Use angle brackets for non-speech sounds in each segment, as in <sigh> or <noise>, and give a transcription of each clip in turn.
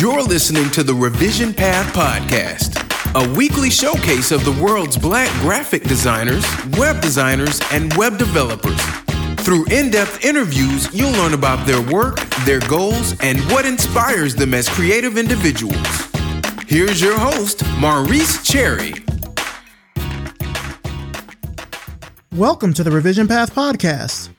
You're listening to the Revision Path Podcast, a weekly showcase of the world's black graphic designers, web designers, and web developers. Through in depth interviews, you'll learn about their work, their goals, and what inspires them as creative individuals. Here's your host, Maurice Cherry. Welcome to the Revision Path Podcast.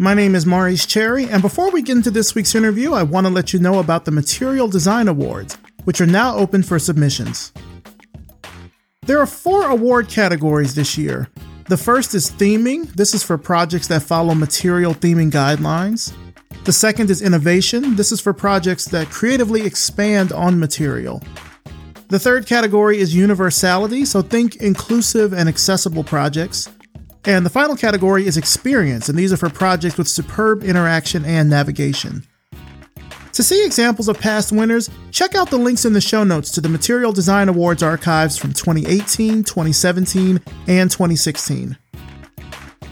My name is Maurice Cherry, and before we get into this week's interview, I want to let you know about the Material Design Awards, which are now open for submissions. There are four award categories this year. The first is theming. This is for projects that follow material theming guidelines. The second is innovation. This is for projects that creatively expand on material. The third category is universality, so think inclusive and accessible projects. And the final category is experience, and these are for projects with superb interaction and navigation. To see examples of past winners, check out the links in the show notes to the Material Design Awards archives from 2018, 2017, and 2016.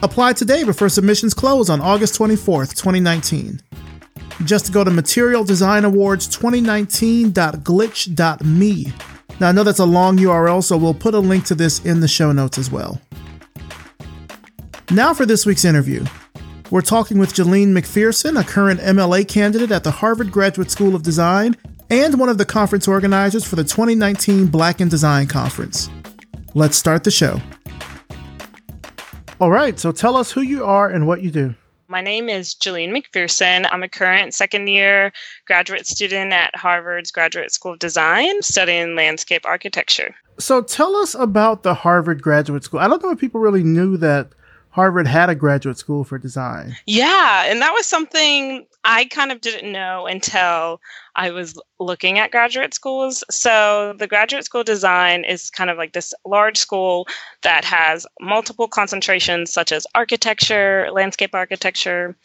Apply today before submissions close on August 24th, 2019. Just go to materialdesignawards2019.glitch.me. Now, I know that's a long URL, so we'll put a link to this in the show notes as well. Now for this week's interview. We're talking with Jaline McPherson, a current MLA candidate at the Harvard Graduate School of Design and one of the conference organizers for the 2019 Black in Design Conference. Let's start the show. All right, so tell us who you are and what you do. My name is Jaline McPherson. I'm a current second year graduate student at Harvard's Graduate School of Design studying landscape architecture. So tell us about the Harvard Graduate School. I don't know if people really knew that Harvard had a graduate school for design. Yeah, and that was something I kind of didn't know until I was looking at graduate schools. So, the graduate school design is kind of like this large school that has multiple concentrations, such as architecture, landscape architecture,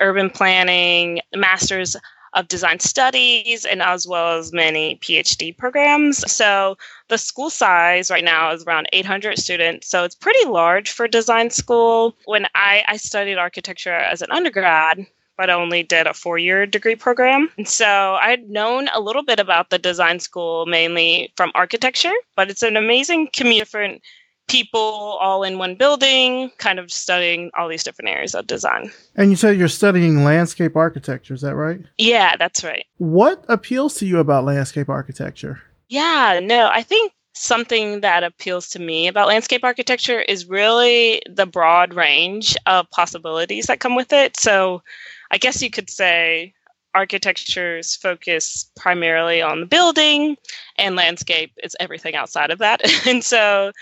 urban planning, master's of design studies and as well as many PhD programs. So the school size right now is around 800 students. So it's pretty large for design school. When I, I studied architecture as an undergrad, but only did a four year degree program. And so I'd known a little bit about the design school mainly from architecture, but it's an amazing community people all in one building, kind of studying all these different areas of design. And you said you're studying landscape architecture, is that right? Yeah, that's right. What appeals to you about landscape architecture? Yeah, no, I think something that appeals to me about landscape architecture is really the broad range of possibilities that come with it. So I guess you could say architecture's focus primarily on the building and landscape is everything outside of that. <laughs> and so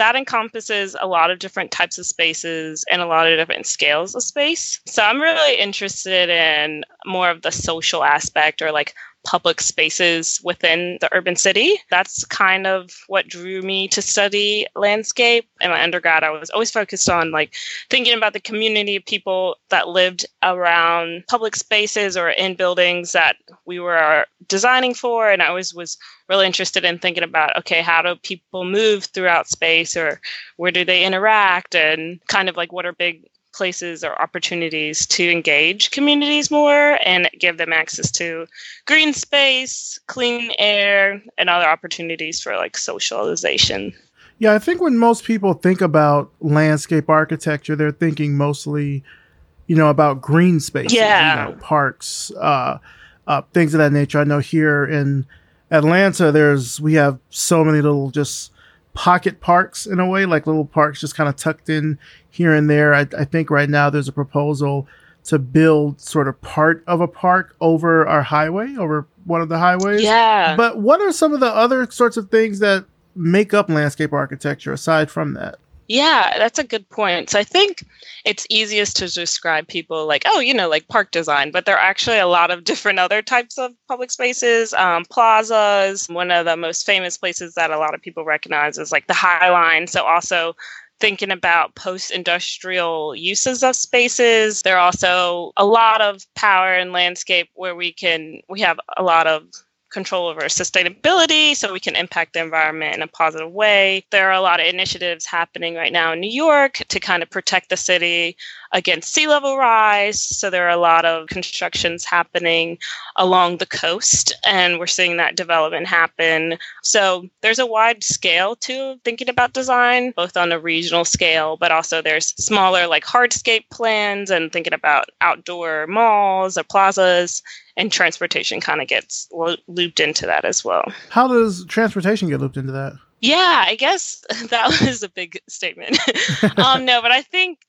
that encompasses a lot of different types of spaces and a lot of different scales of space. So I'm really interested in more of the social aspect or like public spaces within the urban city. That's kind of what drew me to study landscape. In my undergrad, I was always focused on like thinking about the community of people that lived around public spaces or in buildings that we were designing for. And I always was really interested in thinking about okay, how do people move throughout space or where do they interact and kind of like what are big places or opportunities to engage communities more and give them access to green space, clean air, and other opportunities for like socialization. Yeah, I think when most people think about landscape architecture, they're thinking mostly, you know, about green spaces, yeah. you know, parks, uh, uh, things of that nature. I know here in Atlanta, there's we have so many little just pocket parks in a way, like little parks just kind of tucked in here and there. I, I think right now there's a proposal to build sort of part of a park over our highway, over one of the highways. Yeah. But what are some of the other sorts of things that make up landscape architecture aside from that? Yeah, that's a good point. So I think it's easiest to describe people like, oh, you know, like park design, but there are actually a lot of <laughs> different other types of public spaces. Um, plazas, one of the most famous places that a lot of people recognize is like the High Line. So also thinking about post industrial uses of spaces. There are also a lot of power and landscape where we can, we have a lot of control over sustainability so we can impact the environment in a positive way. There are a lot of initiatives happening right now in New York to kind of protect the city against sea level rise. So there are a lot of constructions happening along the coast, and we're seeing that development happen. So there's a wide scale to thinking about design, both on a regional scale, but also there's smaller like hardscape plans and thinking about outdoor malls or plazas and transportation kind of gets lo- looped into that as well. How does transportation get looped into that? Yeah, I guess <laughs> that was a big statement. <laughs> um, no, but I think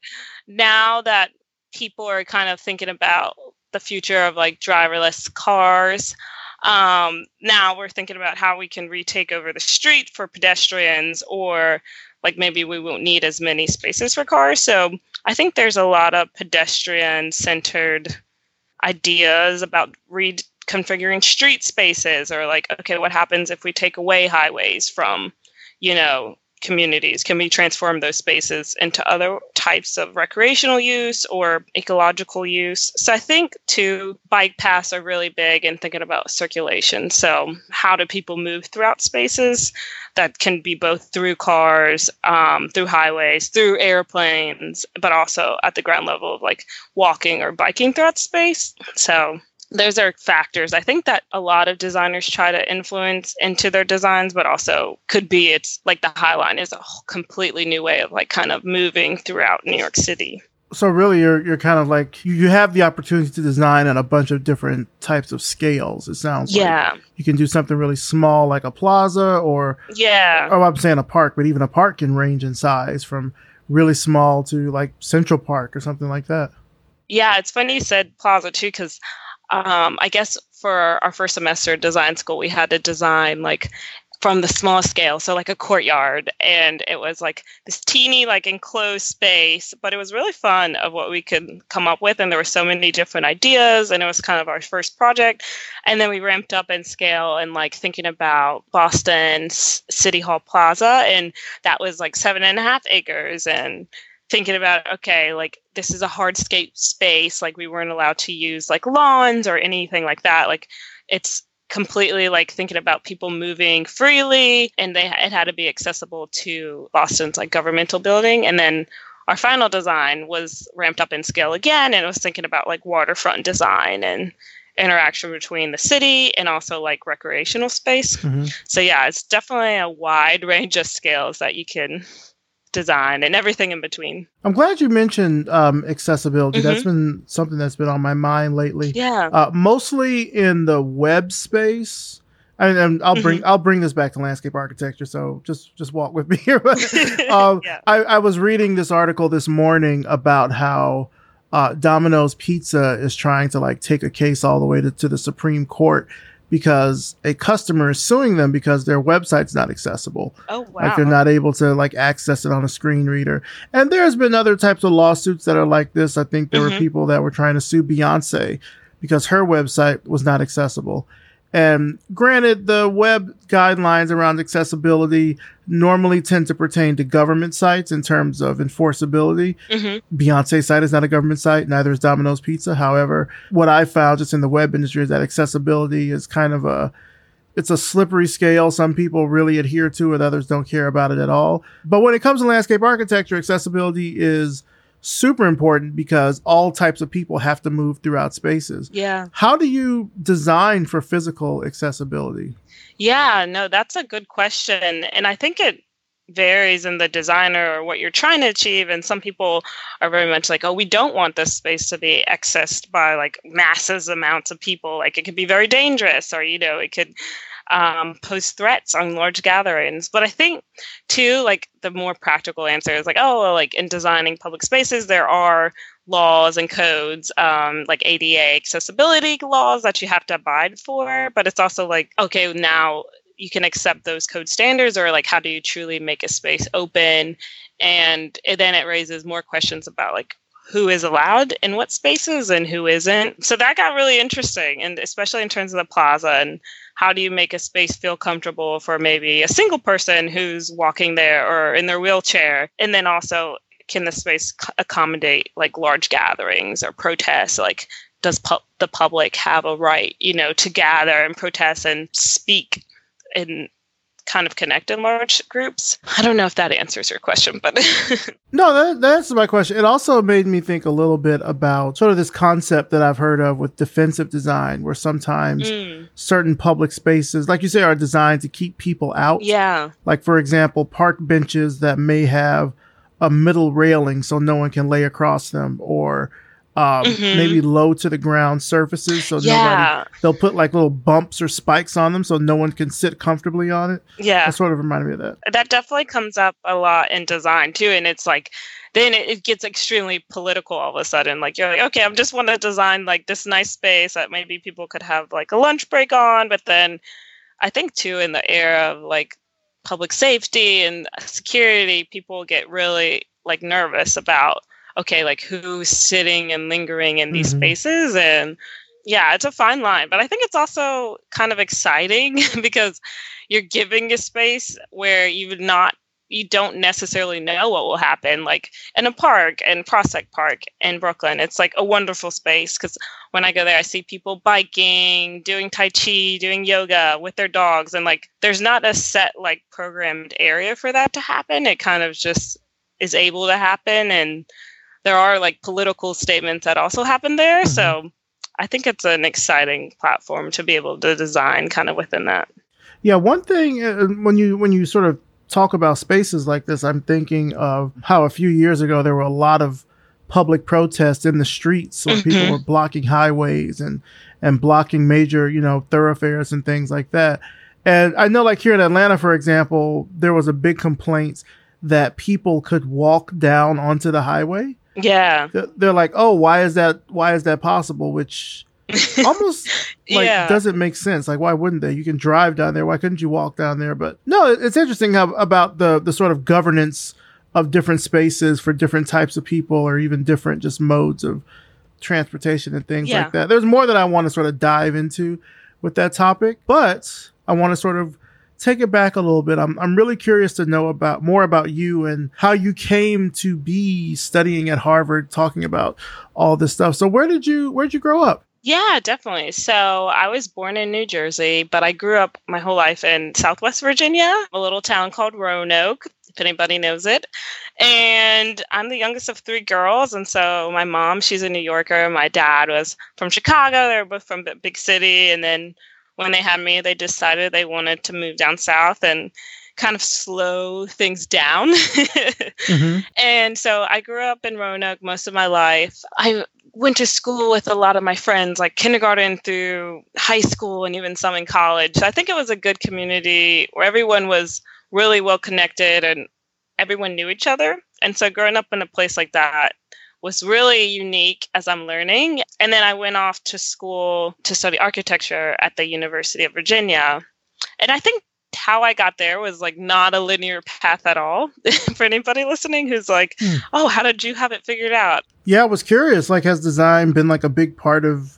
now that people are kind of thinking about the future of like driverless cars, um, now we're thinking about how we can retake over the street for pedestrians or like maybe we won't need as many spaces for cars. So I think there's a lot of pedestrian centered ideas about reconfiguring street spaces or like okay what happens if we take away highways from you know communities? Can we transform those spaces into other types of recreational use or ecological use? So i think too bike paths are really big in thinking about circulation. So how do people move throughout spaces that can be both through cars um, through highways through airplanes but also at the ground level of like walking or biking throughout space? So those are factors I think that a lot of designers try to influence into their designs, but also could be it's like the High Line is a completely new way of like kind of moving throughout New York City. So really, you're you're kind of like you have the opportunity to design on a bunch of different types of scales. It sounds yeah. Like. You can do something really small like a plaza, or yeah. Oh, I'm saying a park, but even a park can range in size from really small to like Central Park or something like that. Yeah, it's funny you said plaza too, because um, I guess for our first semester design school, we had to design like from the small scale, so like a courtyard, and it was like this teeny like enclosed space, but it was really fun of what we could come up with, and there were so many different ideas, and it was kind of our first project, and then we ramped up in scale and like thinking about Boston City Hall Plaza, and that was like seven and a half acres, and thinking about okay like this is a hardscape space like we weren't allowed to use like lawns or anything like that like it's completely like thinking about people moving freely and they it had to be accessible to boston's like governmental building and then our final design was ramped up in scale again and it was thinking about like waterfront design and interaction between the city and also like recreational space mm-hmm. so yeah it's definitely a wide <laughs> range of scales that you can design and everything in between. I'm glad you mentioned um, accessibility. Mm-hmm. That's been something that's been on my mind lately. Yeah, uh, mostly in the web space. And, and I'll bring mm-hmm. I'll bring this back to landscape architecture. So just just walk with me here. <laughs> <laughs> um, yeah. I, I was reading this article this morning about how uh, Domino's Pizza is trying to like take a case all the way to, to the Supreme Court because a customer is suing them because their website's not accessible. Oh wow! Like they're not able to like access it on a screen reader. And there's been other types of lawsuits that are like this. I think there mm-hmm. were people that were trying to sue Beyonce because her website was not accessible. And granted, the web guidelines around accessibility normally tend to pertain to government sites in terms of enforceability. Mm-hmm. Beyonce site is not a government site, neither is Domino's Pizza. However, what I found just in the web industry is that accessibility is kind of a it's a slippery scale. Some people really adhere to it, others don't care about it at all. But when it comes to landscape architecture, accessibility is super important because all types of people have to move throughout spaces. Yeah. How do you design for physical accessibility? Yeah, no, that's a good question. And I think it varies in the designer or what you're trying to achieve. And some people are very much like, oh, we don't want this space to be accessed by like masses amounts of people. Like it could be very dangerous, or, you know, it could um, pose threats on large gatherings. But I think too, like the more practical answer is like, oh, like in designing public spaces, there are laws and codes, um, like ADA accessibility laws that you have to abide for. But it's also like, okay, now you can accept those code standards, or like, how do you truly make a space open? And then it raises more questions about like who is allowed in what spaces and who isn't. So that got really interesting, and especially in terms of the plaza and how do you make a space feel comfortable for maybe a single person who's walking there or in their wheelchair, and then also can the space accommodate like large gatherings or protests, like does pu- the public have a right, you know, to gather and protest and speak in kind of connect in large groups. I don't know if that answers your question, but <laughs> no, that, that's my question. It also made me think a little bit about sort of this concept that I've heard of with defensive design, where sometimes mm. certain public spaces, like you say, are designed to keep people out. Yeah. Like, for example, park benches that may have a middle railing so no one can lay across them, or um, mm-hmm. maybe low to the ground surfaces so yeah. nobody they'll put like little bumps or spikes on them so no one can sit comfortably on it yeah that sort of reminded me of that that definitely comes up a lot in design too and it's like then it, gets extremely political all of a sudden like you're like okay i'm just want to design like this nice space that maybe people could have like a lunch break on but then i think too in the era of like public safety and security people get really like nervous about okay, like who's sitting and lingering in these mm-hmm. spaces? And yeah, it's a fine line, but I think it's also kind of exciting <laughs> because you're giving a space where you would not you don't necessarily know what will happen like in a park in prospect park in brooklyn. It's like a wonderful space because when i go there i see people biking doing tai chi doing yoga with their dogs and like there's not a set like programmed area for that to happen. It kind of just is able to happen and there are like political statements that also happen there. Mm-hmm. So I think it's an exciting platform to be able to design kind of within that. Yeah, one thing uh, when you when you sort of talk about spaces like this, I'm thinking of how a few years ago there were a lot of public protests in the streets where mm-hmm. people were blocking highways and and blocking major, you know, thoroughfares and things like that. And I know like here in Atlanta, for example, there was a big complaint that people could walk down onto the highway yeah. They're like, "Oh, why is that why is that possible?" which <laughs> almost like yeah. doesn't make sense. Like why wouldn't they? You can drive down there. Why couldn't you walk down there? But no, it's interesting how about the the sort of governance of different spaces for different types of people or even different just modes of transportation and things yeah. like that. There's more that I want to sort of dive into with that topic, but I want to sort of take it back a little bit. I'm, I'm really curious to know about more about you and how you came to be studying at Harvard, talking about all this stuff. So where did you, where did you grow up? Yeah, definitely. So I was born in New Jersey, but I grew up my whole life in Southwest Virginia, a little town called Roanoke, if anybody knows it. And I'm the youngest of three girls. And so my mom, she's a New Yorker. My dad was from Chicago. They were both from big city. And then when they had me, they decided they wanted to move down south and kind of slow things down. <laughs> mm-hmm. And so I grew up in Roanoke most of my life. I went to school with a lot of my friends, like kindergarten through high school and even some in college. So I think it was a good community where everyone was really well connected and everyone knew each other. And so growing up in a place like that was really unique as I'm learning. And then I went off to school to study architecture at the University of Virginia. And I think how I got there was like not a linear path at all <laughs> for anybody listening who's like, hmm. oh, how did you have it figured out? Yeah, I was curious. Like, has design been like a big part of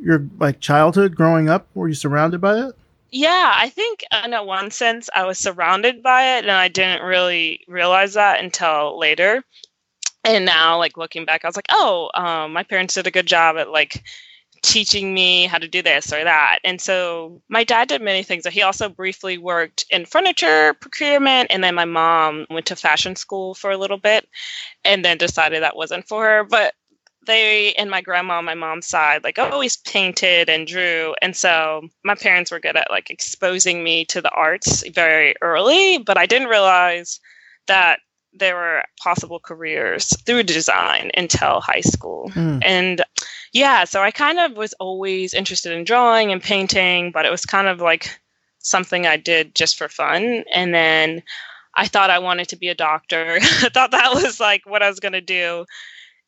your like childhood growing up? Were you surrounded by it? Yeah, I think in a one sense I was surrounded by it and I didn't really realize that until later and now like looking back i was like oh um, my parents did a good job at like teaching me how to do this or that. And so my dad did many things he also briefly worked in furniture procurement and then my mom went to fashion school for a little bit and then decided that wasn't for her. But they and my grandma on my mom's side like always painted and drew. And so my parents were good at like exposing me to the arts very early but i didn't realize that there were possible careers through design until high school. Mm. And yeah, so I kind of was always interested in drawing and painting, but it was kind of like something I did just for fun. And then I thought I wanted to be a doctor. <laughs> I thought that was like what I was going to do.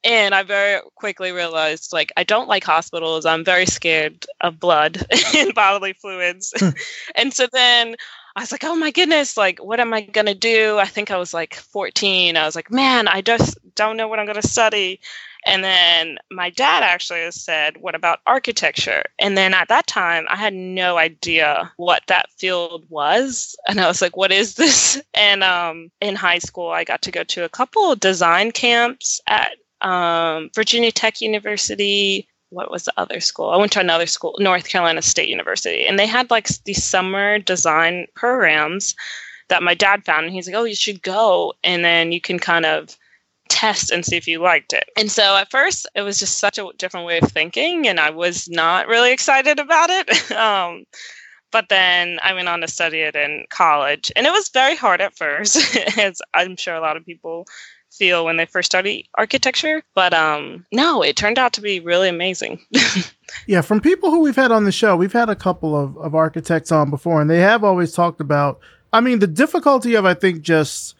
And I very quickly realized like I don't like hospitals. I'm very scared of blood <laughs> and bodily fluids. Hmm. and so then I was like, oh my goodness, like, what am I going to do? I think I was like 14. I was like, man, I just don't know what I'm going to study. And then my dad actually said, What about architecture? And then at that time, I had no idea what that field was. And I was like, What is this? <laughs> And um, in high school, I got to go to a couple design camps at um, Virginia Tech University, what was the other school? I went to another school, North Carolina State University, and they had like these summer design programs that my dad found. And he's like, oh, you should go. And then you can kind of test and see if you liked it. And so at first, it was just such a different way of thinking, and I was not really excited about it. <laughs> um, but then I went on to study it in college, and it was very hard at first, <laughs> as I'm sure a lot of people feel when they first study architecture. But um, no, it turned out to be really amazing. <laughs> yeah, from people who we've had on the show, we've had a couple of, of architects on before, and they have always talked about, I mean, the difficulty of, I think, just,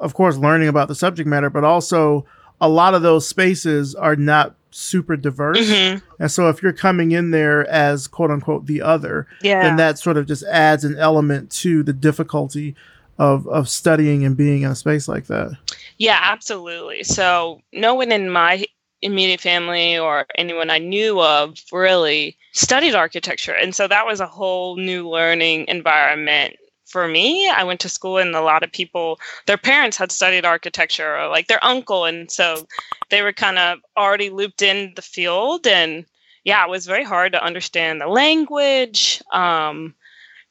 of course, learning about the subject matter, but also a lot of those spaces are not super diverse. Mm-hmm. And so if you're coming in there as quote unquote the other, yeah. then that sort of just adds an element to the difficulty of of studying and being in a space like that. Yeah, absolutely. So no one in my immediate family or anyone I knew of really studied architecture. And so that was a whole new learning environment for me. I went to school and a lot of people, their parents had studied architecture or like their uncle. And so they were kind of already looped in the field. And yeah, it was very hard to understand the language. Um,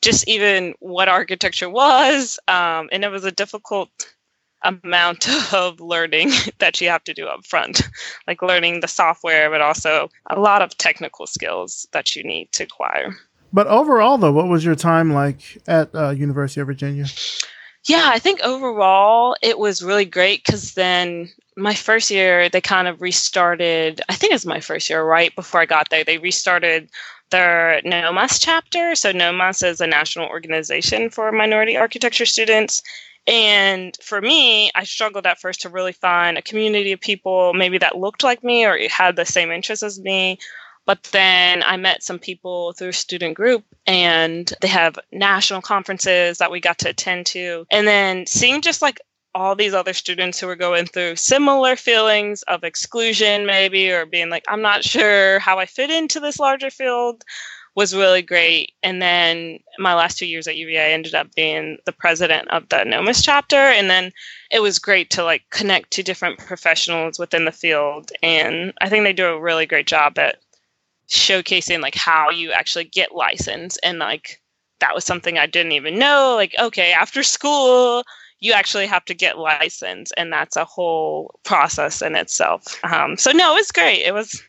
just even what architecture was. Um, and it was a difficult amount <laughs> of learning <laughs> that you have to do up front, <laughs> like learning the software, but also a lot of technical skills that you need to acquire. But overall, though, what was your time like at uh, University of Virginia? Yeah, I think overall it was really great because then my first year they kind of restarted. I think it's my first year, right before I got there, they restarted their NOMAS chapter. So NOMAS is a national organization for minority architecture students, and for me, I struggled at first to really find a community of people maybe that looked like me or had the same interests as me. But then I met some people through student group and they have national conferences that we got to attend to. And then seeing just like all these other students who were going through similar feelings of exclusion, maybe, or being like, I'm not sure how I fit into this larger field was really great. And then my last two years at UVA, ended up being the president of the NOMAS chapter. And then it was great to like connect to different professionals within the field. And I think they do a really great job at showcasing like how you actually get licensed. And like that was something I didn't even know. Like, okay, after school, you actually have to get licensed, and that's a whole process in itself. Um, so no, it was great. It was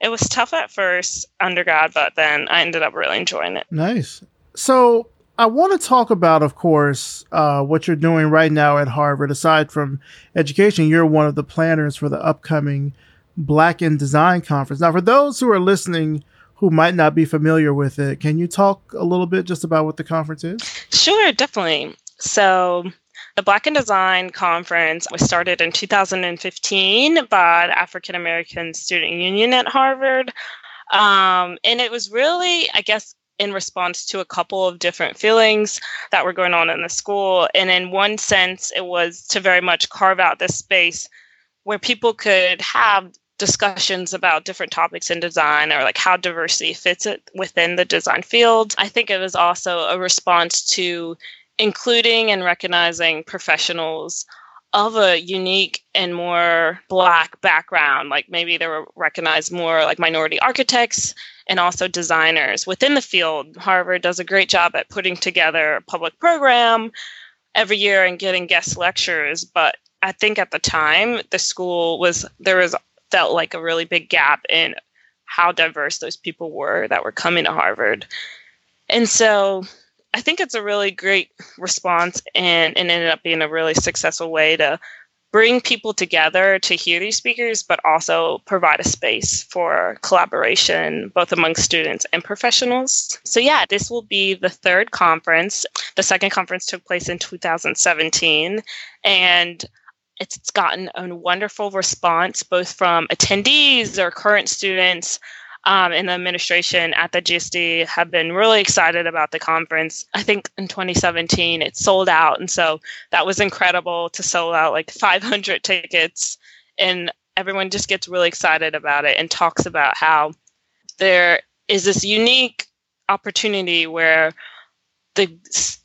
it was tough at first undergrad, but then I ended up really enjoying it. Nice. So I want to talk about, of course, uh, what you're doing right now at Harvard. Aside from education, you're one of the planners for the upcoming Black in Design Conference. Now, for those who are listening who might not be familiar with it, can you talk a little bit just about what the conference is? Sure, definitely. So, the Black in Design Conference was started in 2015 by the African American Student Union at Harvard. Um, and it was really, I guess, in response to a couple of different feelings that were going on in the school. And in one sense, it was to very much carve out this space where people could have discussions about different topics in design or like how diversity fits it within the design field. I think it was also a response to including and recognizing professionals of a unique and more black background. Like maybe they were recognized more like minority architects and also designers within the field. Harvard does a great job at putting together a public program every year and getting guest lectures but i think at the time the school was there was felt like a really big gap in how diverse those people were that were coming to harvard. And so I think it's a really great response and, and ended up being a really successful way to bring people together to hear these speakers, but also provide a space for collaboration both among students and professionals. So, yeah, this will be the third conference. The second conference took place in 2017, and it's gotten a wonderful response both from attendees or current students um, in the administration at the GSD have been really excited about the conference. I think in 2017 it sold out, and so that was incredible to sell out like 500 tickets, and everyone just gets really excited about it and talks about how there is this unique opportunity where the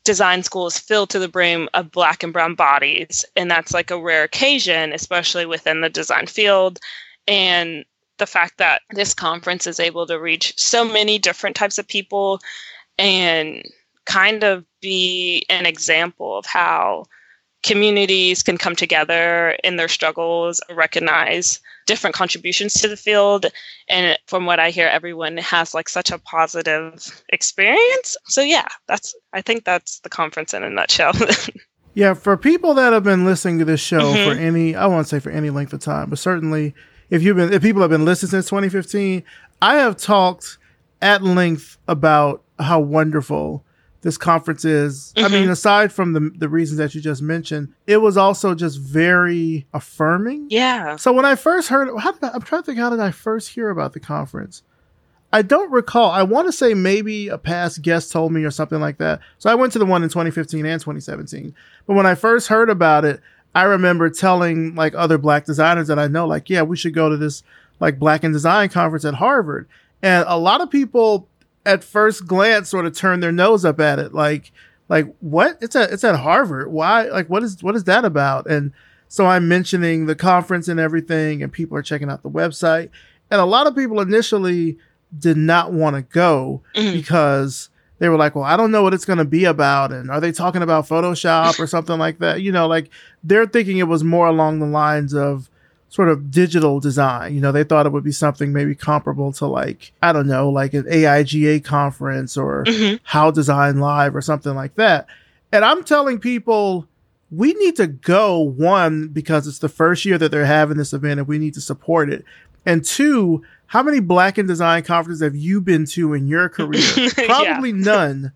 design school is filled to the brim of black and brown bodies and that's like a rare occasion especially within the design field and the fact that this conference is able to reach so many different types of people and kind of be an example of how communities can come together in their struggles, recognize different contributions to the field. And from what I hear, everyone has like such a positive experience. So yeah, that's I think that's the conference in a nutshell. <laughs> yeah, for people that have been listening to this show mm-hmm. for any I won't say for any length of time, but certainly if you've been if people have been listening since 2015, I have talked at length about how wonderful this conference is. Mm-hmm. I mean, mm-hmm. aside from the the reasons that you just mentioned, it was also just very affirming. Yeah. So when I first heard, how did I, I'm trying to think, how did I first hear about the conference? I don't recall. I want to say maybe a past guest told me or something like that. So I went to the one in 2015 and 2017. But when I first heard about it, I remember telling like other black designers that I know, like, yeah, we should go to this like Black in Design conference at Harvard. And a lot of people at first glance sort of turn their nose up at it like like what it's at it's at harvard why like what is what is that about and so i'm mentioning the conference and everything and people are checking out the website and a lot of people initially did not want to go mm-hmm. because they were like well i don't know what it's going to be about and are they talking about photoshop or something like that you know like they're thinking it was more along the lines of sort of digital design. You know, they thought it would be something maybe comparable to like, I don't know, like an AIGA conference or mm-hmm. How Design Live or something like that. And I'm telling people, we need to go one because it's the first year that they're having this event and we need to support it. And two, how many black and design conferences have you been to in your <laughs> career? Probably none.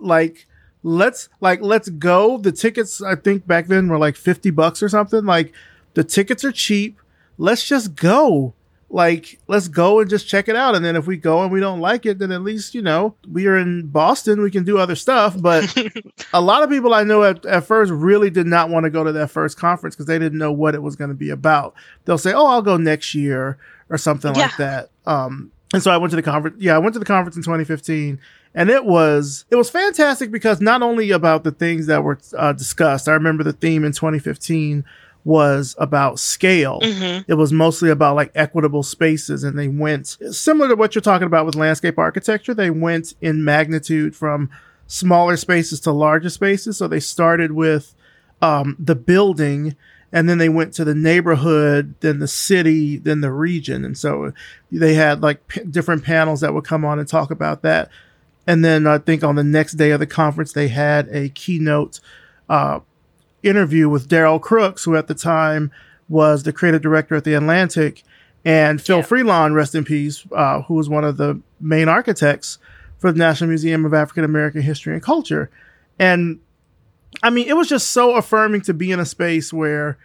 Like let's like let's go. The tickets I think back then were like 50 bucks or something. Like the tickets are cheap. Let's just go. Like, let's go and just check it out. And then if we go and we don't like it, then at least, you know, we are in Boston. We can do other stuff. But <laughs> a lot of people I know at, at first really did not want to go to that first conference because they didn't know what it was going to be about. They'll say, oh, I'll go next year or something yeah. like that. Um, and so I went to the conference. Yeah, I went to the conference in 2015 and it was it was fantastic because not only about the things that were uh, discussed. I remember the theme in 2015 was about scale. Mm-hmm. It was mostly about like equitable spaces. And they went similar to what you're talking about with landscape architecture. They went in magnitude from smaller spaces to larger spaces. So they started with um, the building and then they went to the neighborhood, then the city, then the region. And so they had like p- different panels that would come on and talk about that. And then I think on the next day of the conference, they had a keynote uh, interview with Darhil Crooks, who at the time was the creative director at the Atlantic, and Phil yeah. Freelon, rest in peace, uh, who was one of the main architects for the National Museum of African American History and Culture. And I mean, it was just so affirming to be in a space where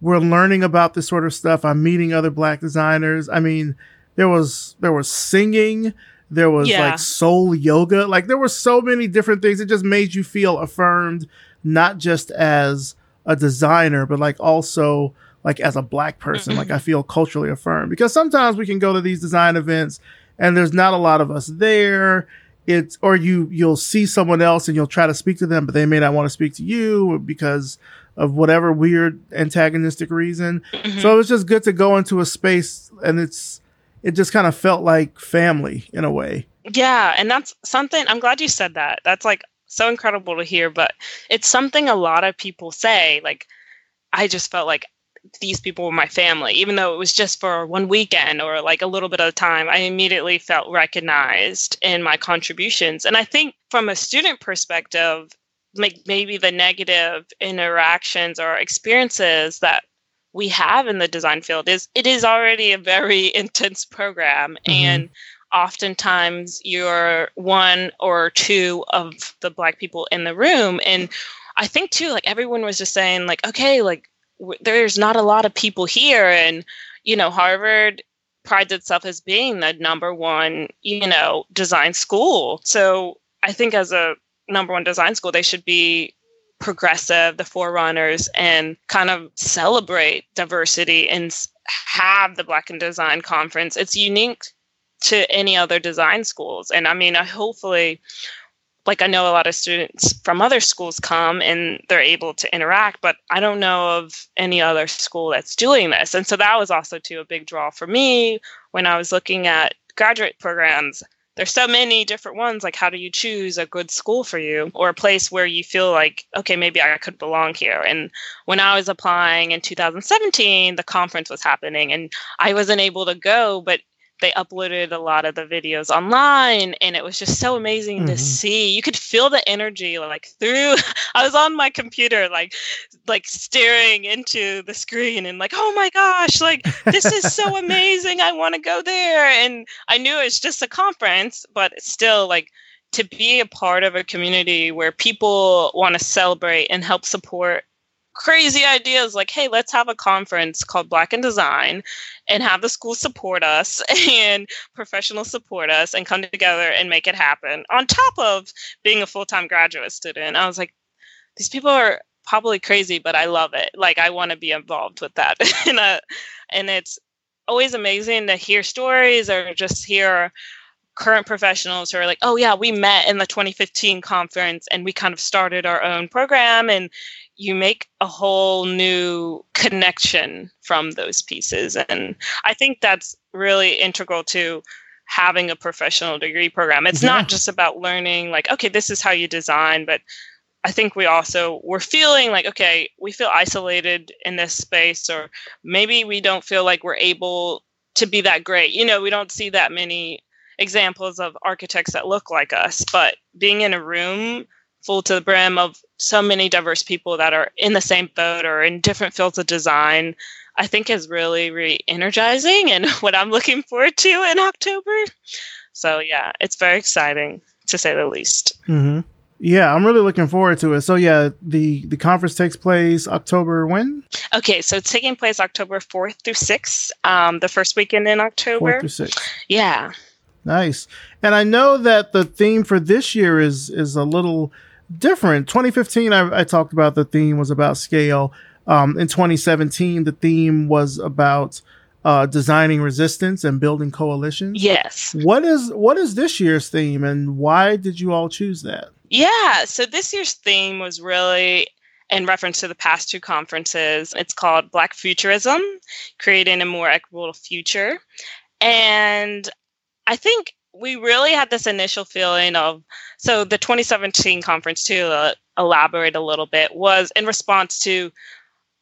we're learning about this sort of stuff. I'm meeting other black designers. I mean, there was there was singing, there was yeah. like soul yoga, like there were so many different things. It just made you feel affirmed not just as a designer, but like also like as a black person. like I feel culturally affirmed because sometimes we can go to these design events and there's not a lot of us there. It's or you you'll see someone else and you'll try to speak to them, but they may not want to speak to you because of whatever weird antagonistic reason. Mm-hmm. So it was just good to go into a space and it's it just kind of felt like family in a way. Yeah, and that's something I'm glad you said that. That's like so incredible to hear, but it's something a lot of people say. Like, I just felt like these people were my family, even though it was just for one weekend or like a little bit of time. I immediately felt recognized in my contributions. And I think from a student perspective, like maybe the negative interactions or experiences that we have in the design field is it is already a very <laughs> intense program mm-hmm. and oftentimes you're one or two of the black people in the room. And i think too like everyone was just saying like okay like w- there's not a lot of people here. And you know harvard prides itself as being the number one you know design school. So i think as a number one design school they should be progressive the forerunners and kind of celebrate diversity and have the black in design conference. It's unique to any other design schools. And I mean, I hopefully like I know a lot of students from other schools come and they're able to interact, but I don't know of any other school that's doing this. And so that was also too a big draw for me when I was looking at graduate programs. There's so many different ones. Like, how do you choose a good school for you or a place where you feel like, okay, maybe I could belong here? And when I was applying in 2017, the conference was happening and I wasn't able to go, but they uploaded a lot of the videos online and it was just so amazing mm-hmm. to see you could feel the energy like through <laughs> i was on my computer like like staring into the screen and like oh my gosh like this is so <laughs> amazing i want to go there and i knew it's just a conference but still like to be a part of a community where people want to celebrate and help support crazy ideas like, hey, let's have a conference called Black in Design and have the school support us <laughs> and professionals support us and come together and make it happen on top of being a full time graduate student. I was like, these people are probably crazy, but I love it. Like, I want to be involved with that. <laughs> and, uh, and it's always amazing to hear stories or just hear current professionals who are like, oh, yeah, we met in the 2015 conference and we kind of started our own program. And you make a whole new connection from those pieces. And I think that's really integral to having a professional degree program. It's yeah. not just about learning, like, okay, this is how you design, but I think we also we're feeling like okay, we feel isolated in this space, or maybe we don't feel like we're able to be that great. You know, we don't see that many examples of architects that look like us, but being in a room full to the brim of so many diverse people that are in the same boat or in different fields of design, I think is really, really energizing and <laughs> what I'm looking forward to in October. So, yeah, it's very exciting to say the least. Mm-hmm. Yeah, I'm really looking forward to it. So yeah, the the conference takes place October when? Okay, so it's taking place October 4th through 6th, um, the first weekend in October. 4th through 6th. Yeah. Nice. And I know that the theme for this year is is a little different. 2015, I, I talked about the theme was about scale. Um, in 2017, the theme was about uh, designing resistance and building coalitions. Yes. What is what is this year's theme, and why did you all choose that? Yeah. So this year's theme was really in reference to the past two conferences. It's called Black Futurism, creating a more equitable future, and I think we really had this initial feeling of so the 2017 conference to uh, elaborate a little bit was in response to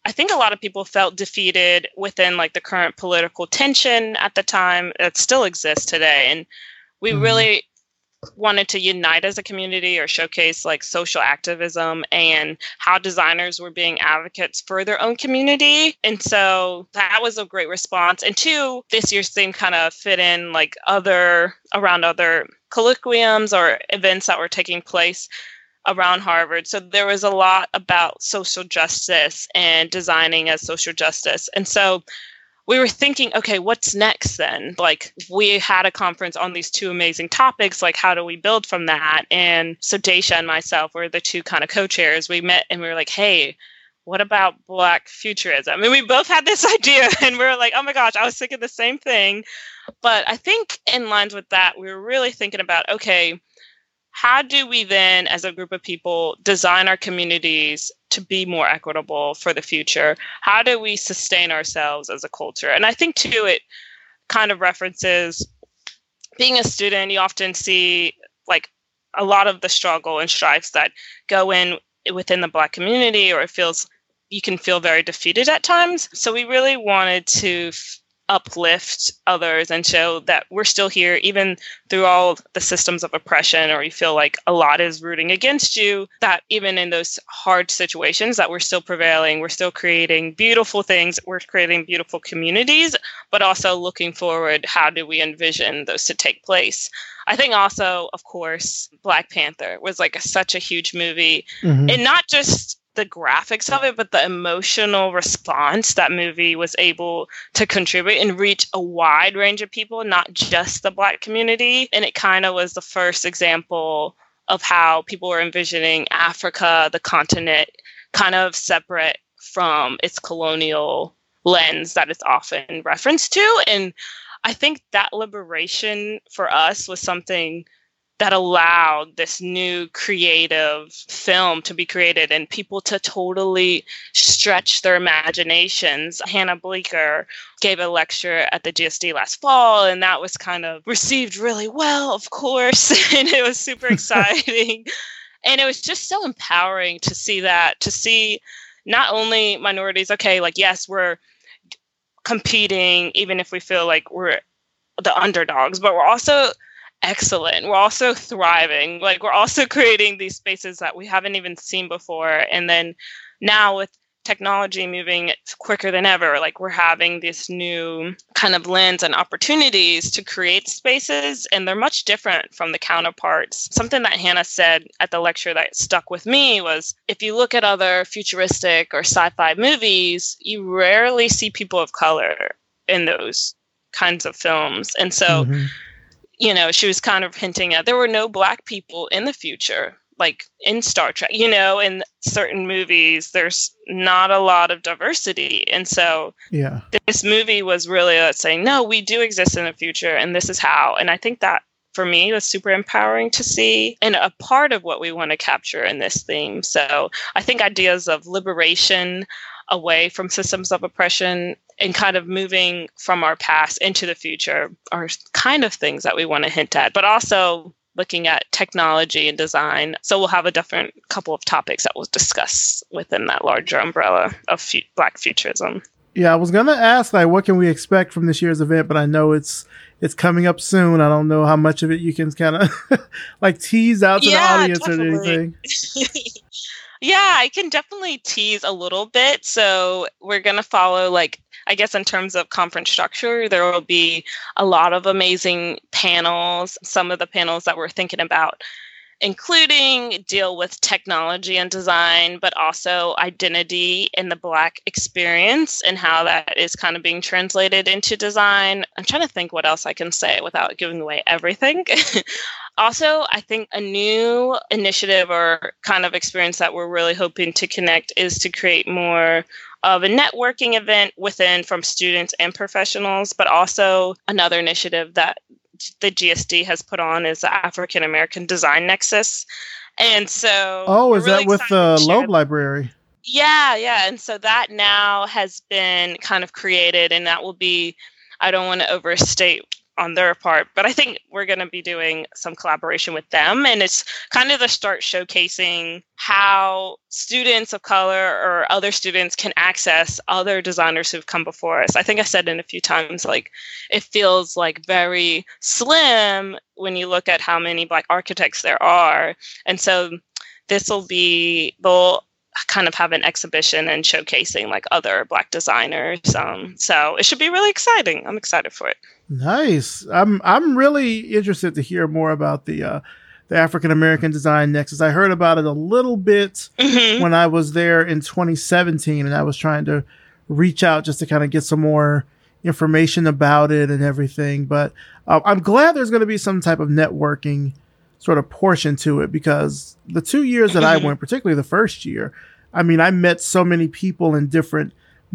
i think a lot of people felt defeated within like the current political tension at the time that still exists today and we mm-hmm. really wanted to unite as a community or showcase like social activism and how designers were being advocates for their own community. And so that was a great response. And two, this year's theme kind of fit in like other around other colloquiums or events that were taking place around Harvard. So there was a lot about social justice and designing as social justice. And so we were thinking, okay, what's next then? Like, we had a conference on these two amazing topics. Like, how do we build from that? And so Daisha and myself were the two kind of co chairs. We met and we were like, hey, what about Black futurism? Mean, we both had this <laughs> idea and we were like, oh my gosh, I was thinking the same thing. But I think in lines with that, we were really thinking about, okay, how do we then, as a group of people, design our communities to be more equitable for the future? How do we sustain ourselves as a culture? And I think, too, it kind of references being a student, you often see like a lot of the struggle and strifes that go in within the Black community, or it feels you can feel very defeated at times. So we really wanted to uplift others and show that we're still here even through all the systems of oppression or you feel like a lot is rooting against you that even in those hard situations that we're still prevailing we're still creating beautiful things we're creating beautiful communities but also looking forward how do we envision those to take place I think also, of course, Black Panther was like a, such a huge movie, mm-hmm. and not just the graphics of it, but the emotional response that movie was able to contribute and reach a wide range of people, not just the Black community. And it kind of was the first example of how people were envisioning Africa, the continent, kind of separate from its colonial lens that it's often referenced to. And I think that liberation for us was something that allowed this new creative film to be created and people to totally stretch their imaginations. Hannah Beachler gave a lecture at the GSD last fall, and that was kind of received really well, of course, <laughs> and it was super <laughs> exciting. and it was just so empowering to see that, to see not only minorities, okay, like, yes, we're competing, even if we feel like we're the underdogs, but we're also excellent. We're also thriving. Like we're also <laughs> creating these spaces that we haven't even seen before. And then now with technology moving quicker than ever, like we're having this new kind of lens and opportunities to create spaces, and they're much different from the counterparts. Something that Hannah said at the lecture that stuck with me was if you look at other futuristic or sci fi movies, you rarely see people of color in those kinds of films. And so, mm-hmm you know, she was kind of hinting at there were no black people in the future, like in Star Trek, you know, in certain movies, there's not a lot of diversity. And so yeah, this movie was really uh, saying, no, we do exist in the future and this is how. And I think that for me was super empowering to see and a part of what we want to capture in this theme. So I think ideas of liberation away from systems of oppression and kind of moving from our past into the future are kind of things that we want to hint at, but also looking at technology and design. So we'll have a different couple of topics that we'll discuss within that larger umbrella of Black futurism. Yeah, I was gonna ask like, what can we expect from this year's event? But I know it's it's coming up soon. I don't know how much of it you can kind of <laughs> like tease out to yeah, the audience definitely. or anything. <laughs> yeah, I can definitely tease a little bit. So we're gonna follow like I guess in terms of conference structure, there will be a lot of amazing panels. Some of the panels that we're thinking about including deal with technology and design, but also identity in the Black experience and how that is kind of being translated into design. I'm trying to think what else I can say without giving away everything. <laughs> also, I think a new initiative or kind of experience that we're really hoping to connect is to create more of a networking event within from students and professionals, but also another initiative that the GSD has put on is the African American Design Nexus. And so Oh, is really that with the Loeb Library? Yeah, yeah. And so that now has been kind of created and that will be I don't want to overstate on their part. But I think we're going to be doing some collaboration with them. And it's kind of the start showcasing how students of color or other students can access other designers who've come before us. I think I said it a few times, like it feels like very slim when you look at how many Black architects there are. And so this will be, they'll kind of have an exhibition and showcasing like other black designers um, so it should be really exciting i'm excited for it Nice. I'm I'm really interested to hear more about the uh, the African American Design Nexus. I heard about it a little bit mm-hmm. when I was there in 2017, and I was trying to reach out just to kind of get some more information about it and everything. But uh, I'm glad there's going to be some type of networking sort of portion to it because the two years that mm-hmm. I went, particularly the first year, I mean, I met so many people in different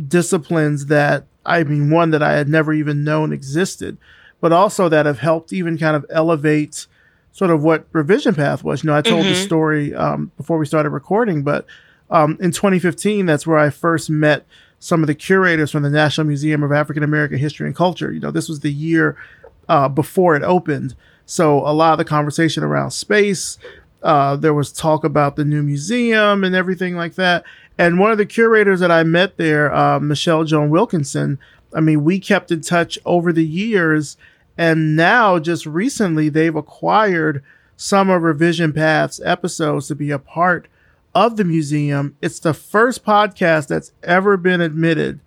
disciplines that I mean, one that I had never even known existed, but also that have helped even kind of elevate sort of what Revision Path was. You know, I told mm-hmm. the story um, before we started recording, but um, in 2015, that's where I first met some of the curators from the National Museum of African American History and Culture. You know, this was the year uh, before it opened. So a lot of the conversation around space, uh, there was talk about the new museum and everything like that. And one of the curators that I met there, uh, Michelle Joan Wilkinson, I mean, we kept in touch over the years. And now, just recently, they've acquired some of Revision Path's episodes to be a part of the museum. It's the first podcast that's ever been admitted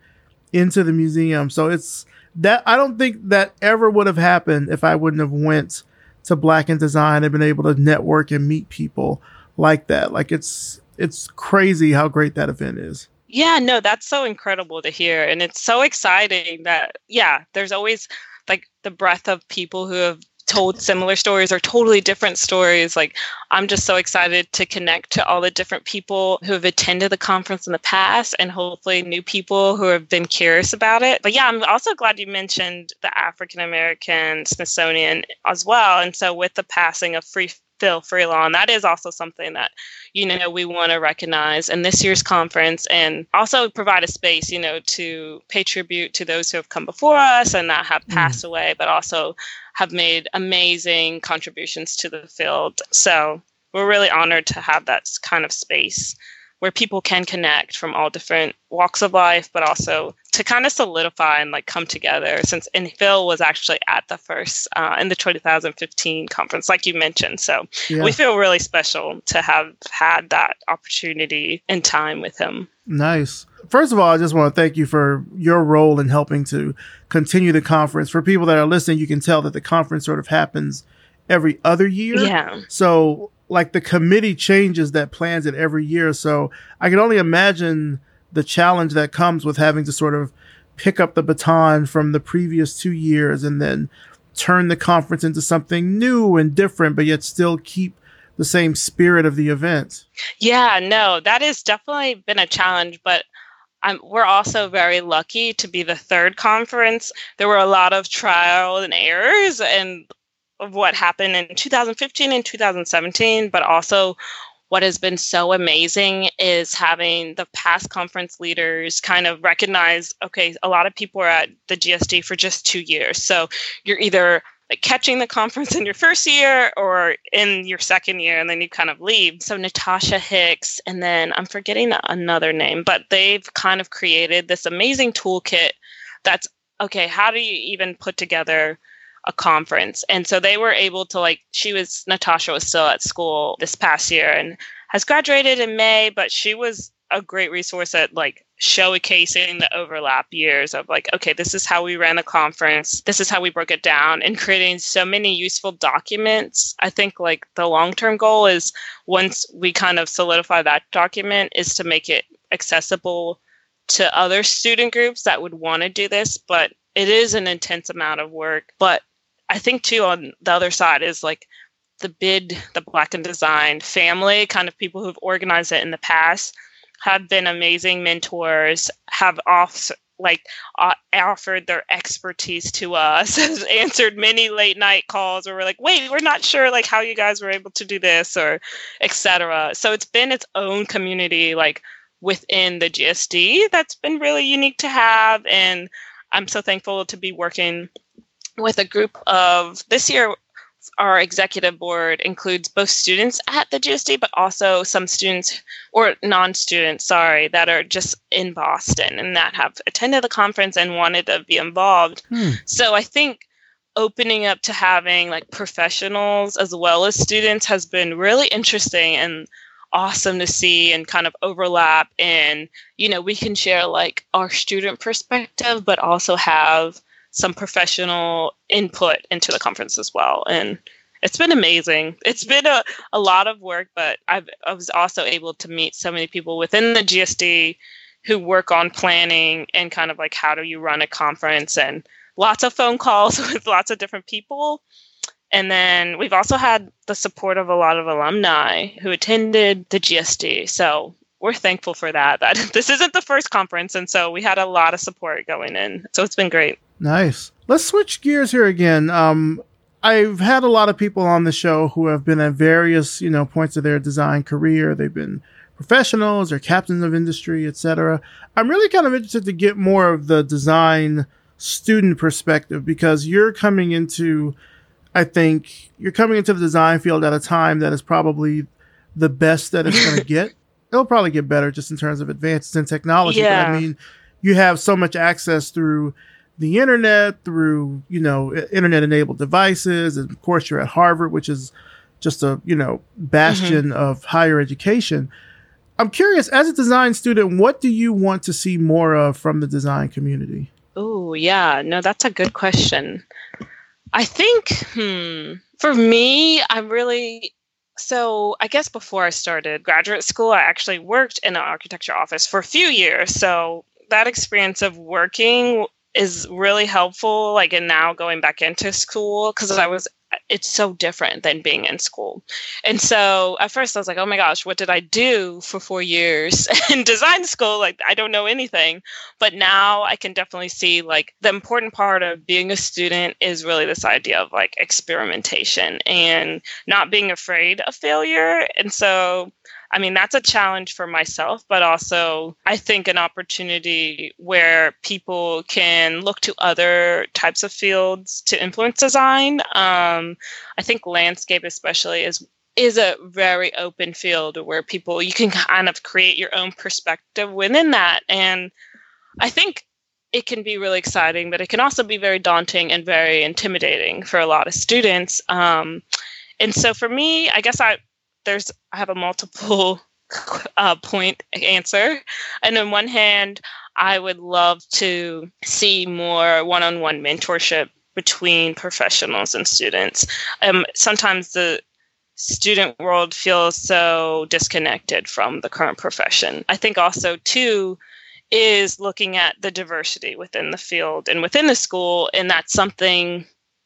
into the museum. So it's that I don't think that ever would have happened if I wouldn't have went to Black in Design and been able to network and meet people like that. Like it's it's crazy how great that event is. Yeah, no, that's so incredible to hear. And it's so exciting that, yeah, there's always like the breadth of people who have told similar stories or totally different stories. Like, I'm just so excited to connect to all the different people who have attended the conference in the past and hopefully new people who have been curious about it. But yeah, I'm also glad you mentioned the African American Smithsonian as well. And so, with the passing of Free Phil Freelon. That is also something that, you know, we want to recognize in this year's conference and also provide a space, you know, to pay tribute to those who have come before us and that have mm. passed mm. away, but also have made amazing contributions to the field. So we're really honored to have that kind of space where people can connect from all different walks of life, but also to kind of solidify and like come together. Since and Phil was actually at the first uh, in the 2015 conference, like you mentioned, so yeah. we feel really special to have had that opportunity and time with him. Nice. First of all, I just want to thank you for your role in helping to continue the conference. For people that are listening, you can tell that the conference sort of happens every other year. Yeah. So like the committee changes that plans it every year. So I can only imagine the challenge that comes with having to sort of pick up the baton from the previous two years and then turn the conference into something new and different, but yet still keep the same spirit of the event. Yeah, no, that has definitely been a challenge, but I'm, we're also very lucky to be the third conference. There were a lot of trial and errors, and of what happened in 2015 and 2017, but also what has been so amazing is having the past conference leaders kind of recognize okay, a lot of people are at the GSD for just two years. So you're either like catching the conference in your first year or in your second year and then you kind of leave so natasha hicks and then i'm forgetting another name but they've kind of created this amazing toolkit that's okay how do you even put together a conference. And so they were able to like she was Natasha was still at school this past year and has graduated in May, but she was a great resource at like showcasing the overlap years of like, okay, this is how we ran a conference, this is how we broke it down, and creating so many useful documents. I think like the long term goal is once we kind of solidify that document, is to make it accessible to other student groups that would want to do this, but it is an intense amount of work. But I think too on the other side is like the bid, the Black in Design family, kind of people who've organized it in the past, have been amazing mentors, have off like uh, offered their expertise to us, <laughs> answered many late night calls where we're like, wait, we're not sure like how you guys were able to do this or etc. So it's been its own community like within the GSD that's been really unique to have and I'm so thankful to be working with a group of this year our executive board includes both students at the GSD, but also some students or non-students, sorry, that are just in Boston and that have attended the conference and wanted to be involved. Hmm. So I think opening up to having like professionals as well as students has been really interesting and awesome to see and kind of overlap and you know we can share like our student perspective but also have some professional input into the conference as well. And it's been amazing. It's been a, a lot of work, but I've, I was also able to meet so many people within the GSD who work on planning and kind of like how do you run a conference and lots of phone calls <laughs> with lots of different people. And then we've also had the support of a lot of alumni who attended the GSD. So we're thankful for that. That <laughs> this isn't the first conference, and so we had a lot of support going in. So it's been great. Nice. Let's switch gears here again. Um, I've had a lot of people on the show who have been at various, you know, points of their design career. They've been professionals or captains of industry, etc. I'm really kind of interested to get more of the design student perspective because you're coming into, I think, you're coming into the design field at a time that is probably the best that it's going <laughs> to get. It'll probably get better just in terms of advances in technology. Yeah. But I mean, you have so much access through the internet, through, you know, internet enabled devices. And of course, you're at Harvard, which is just a, you know, bastion mm-hmm. of higher education. I'm curious, as a design student, what do you want to see more of from the design community? Oh, yeah. No, that's a good question. I think, hmm, for me, I'm really so I guess before I started graduate school, I actually worked in an architecture office for a few years. So that experience of working is really helpful like and now going back into school because i was it's so different than being in school. And so at first I was like, oh my gosh, what did I do for four years <laughs> in design school? Like, I don't know anything. But now I can definitely see like the important part of being a student is really this idea of like experimentation and not being afraid of failure. And so I mean, that's a challenge for myself, but also I think an opportunity where people can look to other types of fields to influence design. Um, I think landscape, especially, is is a very open field where people you can kind of create your own perspective within that, and I think it can be really exciting, but it can also be very daunting and very intimidating for a lot of students. Um, and so for me, I guess I there's I have a multiple <laughs> uh, point answer. And on one hand, I would love to see more one-on-one mentorship between professionals and students. Um, sometimes the student world feels so disconnected from the current profession. I think also too is looking at the diversity within the field and within the school, and that's something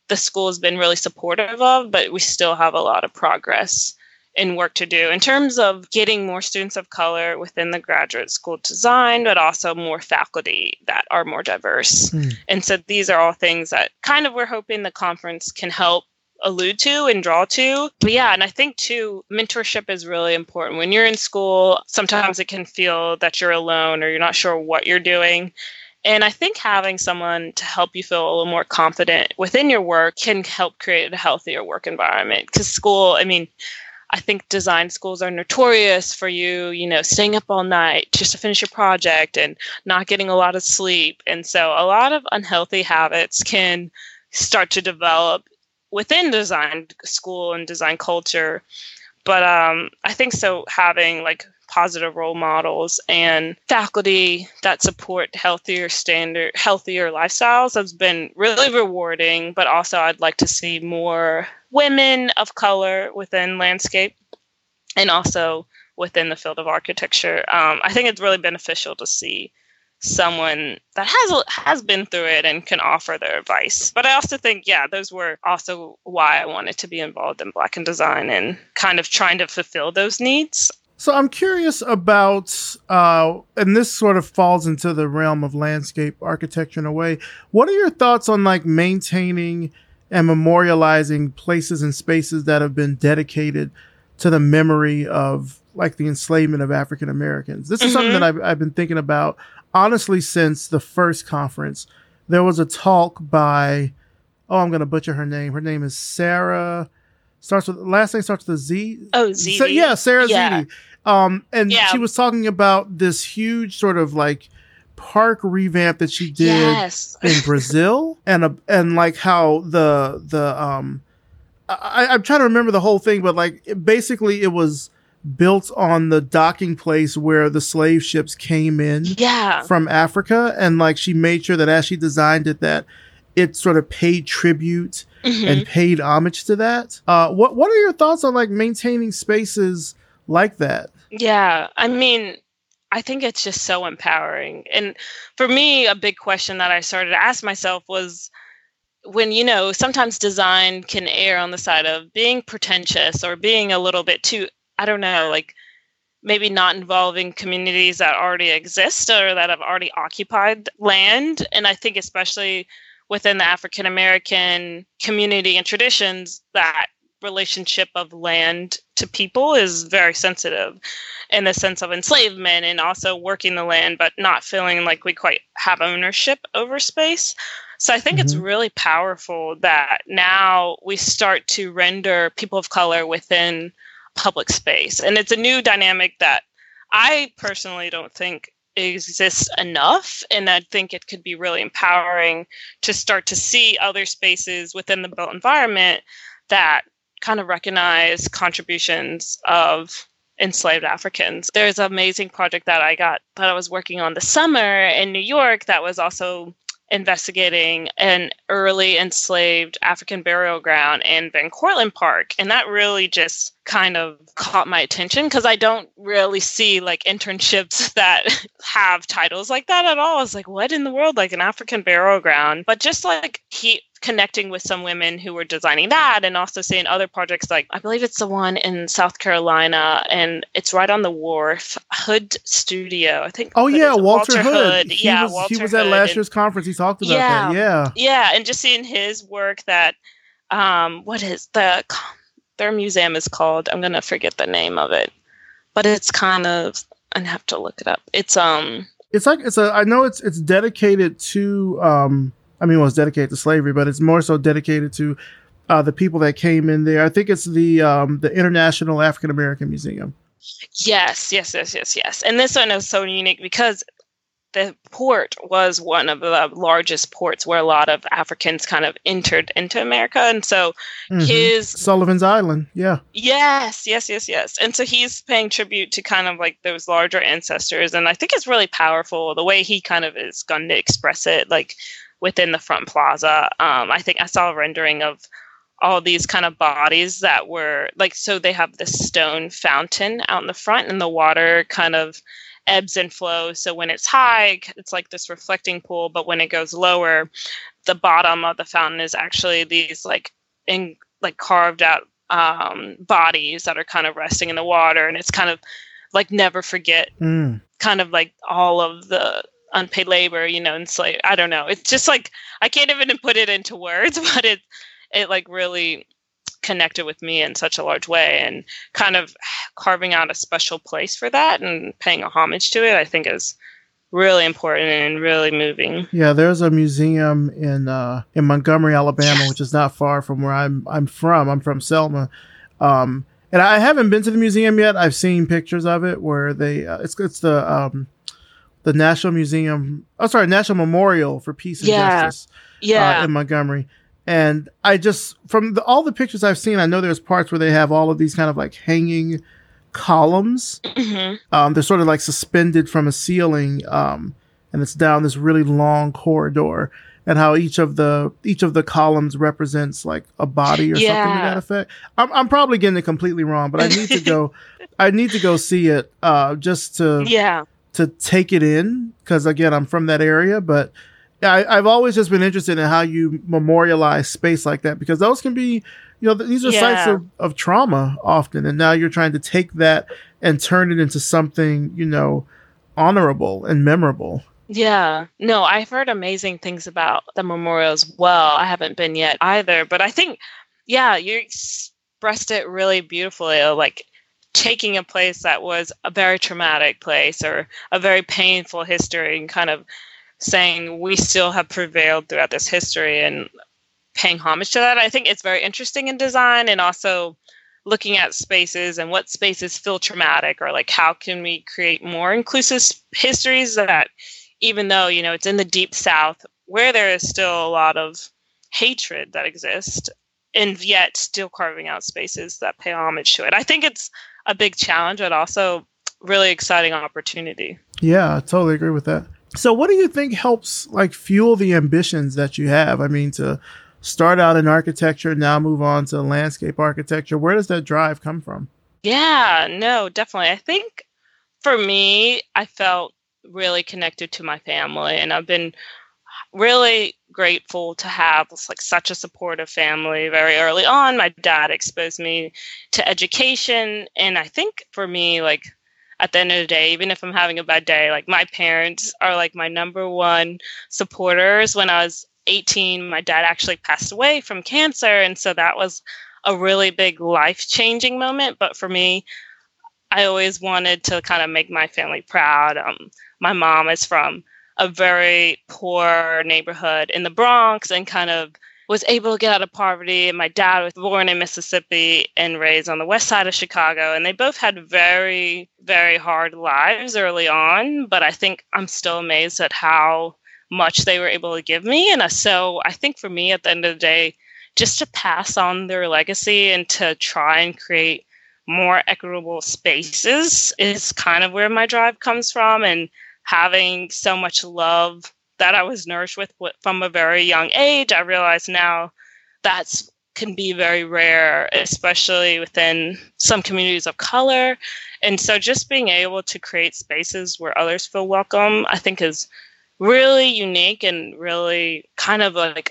the school has been really supportive of, but we still have a lot of progress and work to do in terms of getting more students of color within the graduate school design, but also more faculty that are more diverse. Mm. And so these are all things that kind of we're hoping the conference can help allude to and draw to. But yeah, and I think too, mentorship is really important. When you're in school, sometimes it can feel that you're alone or you're not sure what you're doing. And I think having someone to help you feel a little more confident within your work can help create a healthier work environment. Because school, I mean, I think design schools are notorious for you, you know, staying up all night just to finish your project and not getting a lot of sleep. And so a lot of unhealthy habits can start to develop within design school and design culture. But um, I think so having like positive role models and faculty that support healthier standard healthier lifestyles has been really rewarding but also i'd like to see more women of color within landscape and also within the field of architecture um, i think it's really beneficial to see someone that has has been through it and can offer their advice. But I also think, yeah, those were also why I wanted to be involved in Black in Design and kind of trying to fulfill those needs. So I'm curious about, uh, and this sort of falls into the realm of landscape architecture in a way. What are your thoughts on like maintaining and memorializing places and spaces that have been dedicated to the memory of like the enslavement of African Americans? This is mm-hmm. something that I've, I've been thinking about honestly since the first conference. There was a talk by, oh, I'm going to butcher her name. Her name is Sarah starts with last name starts with a Z. Oh, Z. So, yeah, Sarah yeah. Um, and yeah. she was talking about this huge sort of like park revamp that she did yes. in <laughs> Brazil, and a, and like how the the um, I, I'm trying to remember the whole thing, but like it, basically it was built on the docking place where the slave ships came in yeah. from Africa, and like she made sure that as she designed it that it sort of paid tribute mm-hmm. and paid homage to that. Uh, what what are your thoughts on like maintaining spaces? like that. Yeah. I mean, I think it's just so empowering. And for me, a big question that I started to ask myself was when, you know, sometimes design can err on the side of being pretentious or being a little bit too, I don't know, like maybe not involving communities that already exist or that have already occupied land. And I think, especially within the African American community and traditions, that relationship of land to people is very sensitive in the sense of enslavement and also working the land but not feeling like we quite have ownership over space so i think mm-hmm. it's really powerful that now we start to render people of color within public space and it's a new dynamic that i personally don't think exists enough and i think it could be really empowering to start to see other spaces within the built environment that kind of recognize contributions of enslaved Africans. There's an amazing project that I got that I was working on this summer in New York that was also investigating an early enslaved African burial ground in Van Cortlandt Park. And that really just kind of caught my attention because I don't really see like internships <laughs> that have titles like that at all. I was like, what in the world? Like an African burial ground. But just like he connecting with some women who were designing that and also seeing other projects like I believe it's the one in South Carolina and it's right on the wharf Hood Studio I think oh yeah Walter, Walter, Hood, Hood. yeah was, Walter he was at Hood last and- year's conference. He talked about Yeah. that. Yeah. Yeah. And just seeing his work that um what is the their museum is called. I'm gonna forget the name of it but it's kind of I have to look it up. It's um it's like it's a i know it's it's dedicated to um i mean well it's dedicated to slavery but it's more so dedicated to uh the people that came in there i think it's the um the international african american museum Yes, yes, yes, yes, yes. And this one is so unique because the port was one of the largest ports where a lot of Africans kind of entered into America. And so Mhm. his, sullivan's island yeah yes, yes, yes, yes. And so he's paying tribute to kind of like those larger ancestors. And I think it's really powerful the way he kind of is going to express it, like within the front plaza. Um, I think I saw a rendering of all these kind of bodies that were like so they have this stone fountain out in the front and the water kind of ebbs and flows so when it's high it's like this reflecting pool but when it goes lower the bottom of the fountain is actually these like in like carved out um, bodies that are kind of resting in the water and it's kind of like never forget mm. kind of like all of the unpaid labor, you know, and slave. I don't know. It's just like I can't even put it into words, <laughs> but it it like really connected with me in such a large way and kind of carving out a special place for that and paying a homage to it i think is really important and really moving yeah there's a museum in uh in montgomery alabama which is not far from where i'm i'm from i'm from selma um and i haven't been to the museum yet i've seen pictures of it where they uh, it's it's the um the national museum oh sorry national memorial for peace and Yeah. justice yeah uh, in Montgomery. And I just from the, all the pictures I've seen, I know there's parts where they have all of these kind of like hanging columns. Mhm. Um, they're sort of like suspended from a ceiling, um, and it's down this really long corridor. And how each of the each of the columns represents like a body or something to that effect. I'm I'm probably getting it completely wrong, but I need to go. <laughs> I need to go see it uh, just to yeah to take it in because again i'm from that area but I, i've always just been interested in how you memorialize space like that because those can be you know these are sites of, of trauma often and now you're trying to take that and turn it into something you know honorable and memorable Yeah, no, I've heard amazing things about the memorial as well. I haven't been yet either, but I think, yeah, you expressed it really beautifully. Like taking a place that was a very traumatic place or a very painful history and kind of saying we still have prevailed throughout this history and paying homage to that. I think it's very interesting in design and also looking at spaces and what spaces feel traumatic or like how can we create more inclusive histories that even though you know it's in the deep south where there is still a lot of hatred that exists and yet still carving out spaces that pay homage to it i think it's a big challenge but also really exciting opportunity. Yeah i totally agree with that. So what do you think helps like fuel the ambitions that you have? I mean to start out in architecture now move on to landscape architecture. Where does that drive come from? Yeah, no, definitely. I think for me, I felt really connected to my family, and I've been really grateful to have like such a supportive family very early on. My dad exposed me to education, and I think for me, like at the end of the day, even if I'm having a bad day, like my parents are like my number one supporters. When I was 18, my dad actually passed away from cancer, and so that was a really big life changing moment. But for me, I always wanted to kind of make my family proud. Um, my mom is from a very poor neighborhood in the Bronx and kind of was able to get out of poverty. And my dad was born in Mississippi and raised on the west side of Chicago. And they both had very, very hard lives early on. But I think I'm still amazed at how much they were able to give me. And so I think for me, at the end of the day, just to pass on their legacy and to try and create more equitable spaces is kind of where my drive comes from and having so much love that I was nourished with from a very young age I realize now that's can be very rare especially within some communities of color. And so just being able to create spaces where others feel welcome I think is really unique and really kind of like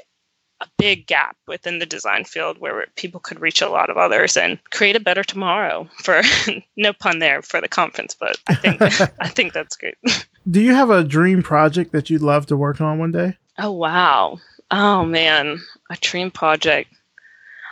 a big gap within the design field where people could reach a lot of others and create a better tomorrow for <laughs> no pun there for the conference but i think <laughs> i think that's great <laughs> do you have a dream project that you'd love to work on one day oh wow oh man a dream project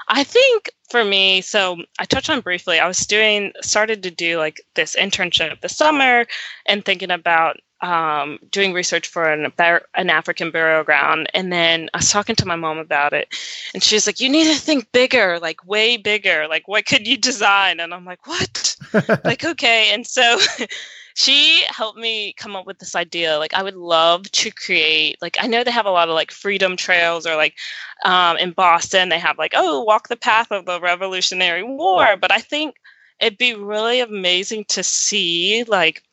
i think for me so i touched on briefly i was doing started to do like this internship this summer and thinking about um, doing research for an, an African burial ground. And then I was talking to my mom about it. And she's like, You need to think bigger, like way bigger. Like, what could you design? And I'm like, What? <laughs> like, okay. And so <laughs> she helped me come up with this idea. Like, I would love to create, like, I know they have a lot of like freedom trails or like um, in Boston, they have like, oh, walk the path of the Revolutionary War. But I think it'd be really amazing to see like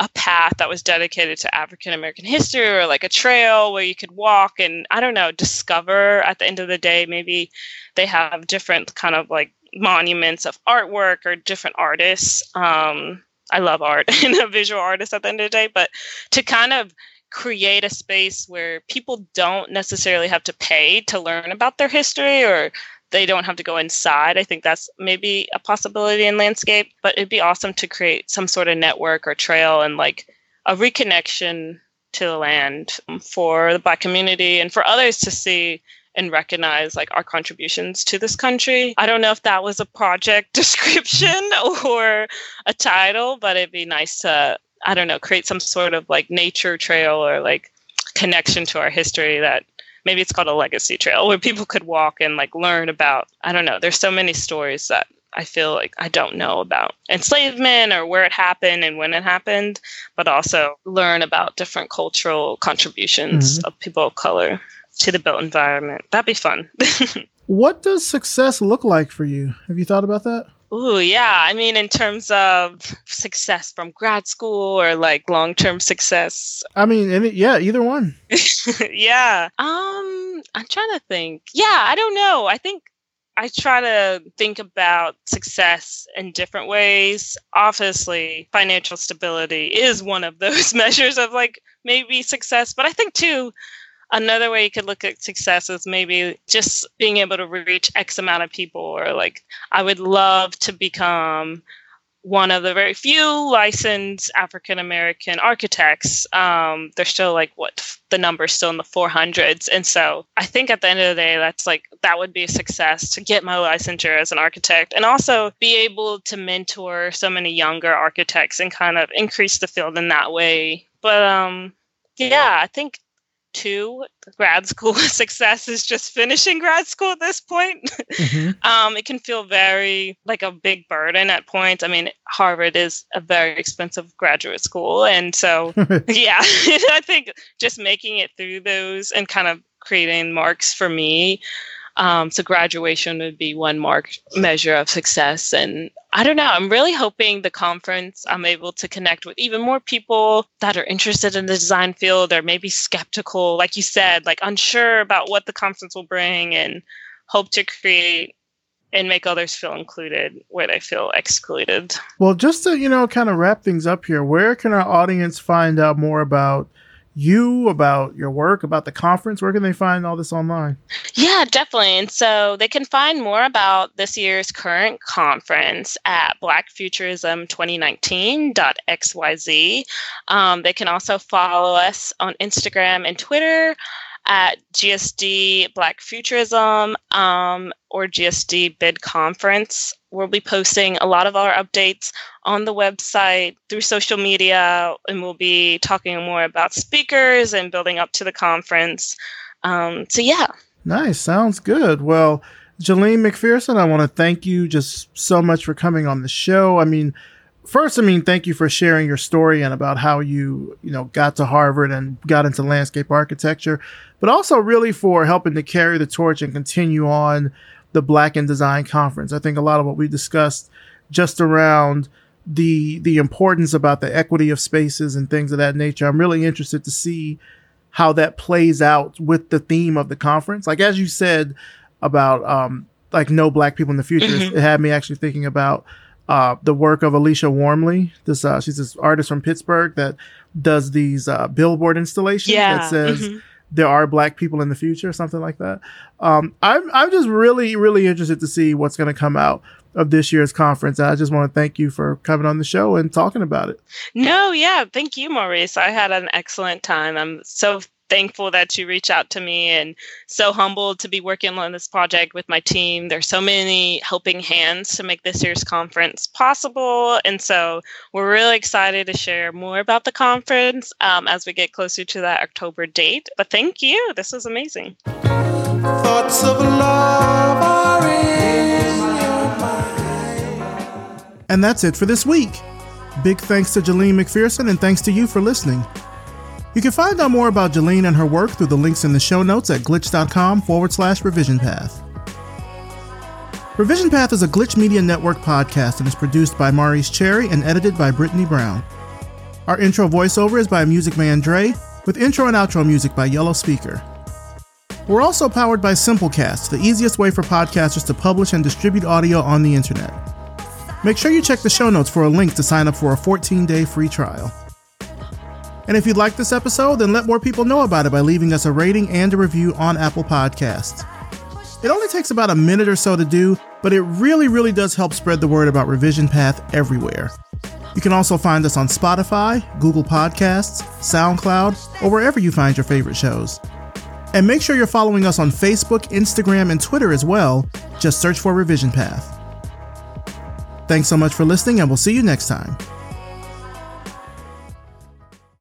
a path that was dedicated to African American history or like a trail where you could walk and I don't know, discover at the end of the day. Maybe they have different kind of like monuments of artwork or different artists. Um, I love art <laughs> and a visual artist at the end of the day, but to kind of create a space where people don't necessarily have to pay to learn about their history or they don't have to go inside. I think that's maybe a possibility in landscape, but it'd be awesome to create some sort of network or trail and like a reconnection to the land um, for the Black community and for others to see and recognize like our contributions to this country. I don't know if that was a project <laughs> description or a title, but it'd be nice to, I don't know, create some sort of like nature trail or like connection to our history that maybe it's called a legacy trail where people could walk and like learn about i don't know there's so many stories that i feel like i don't know about enslavement or where it happened and when it happened but also learn about different cultural contributions mm-hmm. of people of color to the built environment that'd be fun <laughs> what does success look like for you have you thought about that Ooh, yeah. I mean, in terms of success from grad school or like long term success. I mean, any, yeah, either one. <laughs> yeah. Um, I'm trying to think. Yeah, I don't know. I think I try to think about success in different ways. Obviously, financial stability is one of those <laughs> measures of like maybe success, but I think too another way you could look at success is maybe just being able to reach X amount of people, or like, I would love to become one of the very few licensed African American architects. Um, they're still like what the number's still in the 400s, and so I think at the end of the day, that's like that would be a success to get my licensure as an architect, and also be able to mentor so many younger architects and kind of increase the field in that way. But um, yeah, I think to grad school <laughs> success is just finishing grad school at this point. Mm-hmm. <laughs> um, it can feel very like a big burden at points. I mean, Harvard is a very expensive graduate school. And so, <laughs> yeah, I think just making it through those and kind of creating marks for me um, so graduation would be one mark measure of success. And I don't know, I'm really hoping the conference I'm able to connect with even more people that are interested in the design field or maybe skeptical, like you said, like unsure about what the conference will bring and hope to create and make others feel included where they feel excluded. Well, just to, you know, kind of wrap things up here, where can our audience find out more about you, about your work, about the conference? Where can they find all this online? Yeah, definitely. And so they can find more about this year's current conference at blackfuturism2019.xyz. Um, they can also follow us on Instagram and Twitter at GSD Black Futurism um, or GSD Bid Conference. We'll be posting a lot of our updates on the website through social media, and we'll be talking more about speakers and building up to the conference. Um, so, yeah. Nice. Sounds good. Well, Jaline McPherson, I want to thank you just so much for coming on the show. I mean, first, I mean, thank you for sharing your story and about how you, you know, got to Harvard and got into landscape architecture, but also really for helping to carry the torch and continue on the Black in Design Conference. I think a lot of what we discussed just around the the importance about the equity of spaces and things of that nature. I'm really interested to see how that plays out with the theme of the conference. Like as you said about um like no black people in the future, mm-hmm. it had me actually thinking about uh, the work of Alisha Wormsley. This uh, she's this artist from Pittsburgh that does these uh, billboard installations yeah. that says mm-hmm there are black people in the future, something like that. Um, I'm I'm just really really interested to see what's going to come out of this year's conference. I just want to thank you for coming on the show and talking about it. No, yeah, thank you, Maurice. I had an excellent time. I'm so thankful that you reach out to me and so humbled to be working on this project with my team. There's so many helping hands to make this year's conference possible. And so we're really excited to share more about the conference um, as we get closer to that October date. But thank you. This was amazing. Thoughts of love are in your mind. And that's it for this week. Big thanks to Jaline McPherson and thanks to you for listening. You can find out more about Jaline and her work through the links in the show notes at glitch.com forward slash revision path. Revision Path is a Glitch Media Network podcast and is produced by Maurice Cherry and edited by Brittany Brown. Our intro voiceover is by Music Man Dre, with intro and outro music by Yellow Speaker. We're also powered by Simplecast, the easiest way for podcasters to publish and distribute audio on the internet. Make sure you check the show notes for a link to sign up for a 14 day free trial. And if you like this episode, then let more people know about it by leaving us a rating and a review on Apple Podcasts. It only takes about a minute or so to do, but it really, really does help spread the word about Revision Path everywhere. You can also find us on Spotify, Google Podcasts, SoundCloud, or wherever you find your favorite shows. And make sure you're following us on Facebook, Instagram, and Twitter as well. Just search for Revision Path. Thanks so much for listening, and we'll see you next time.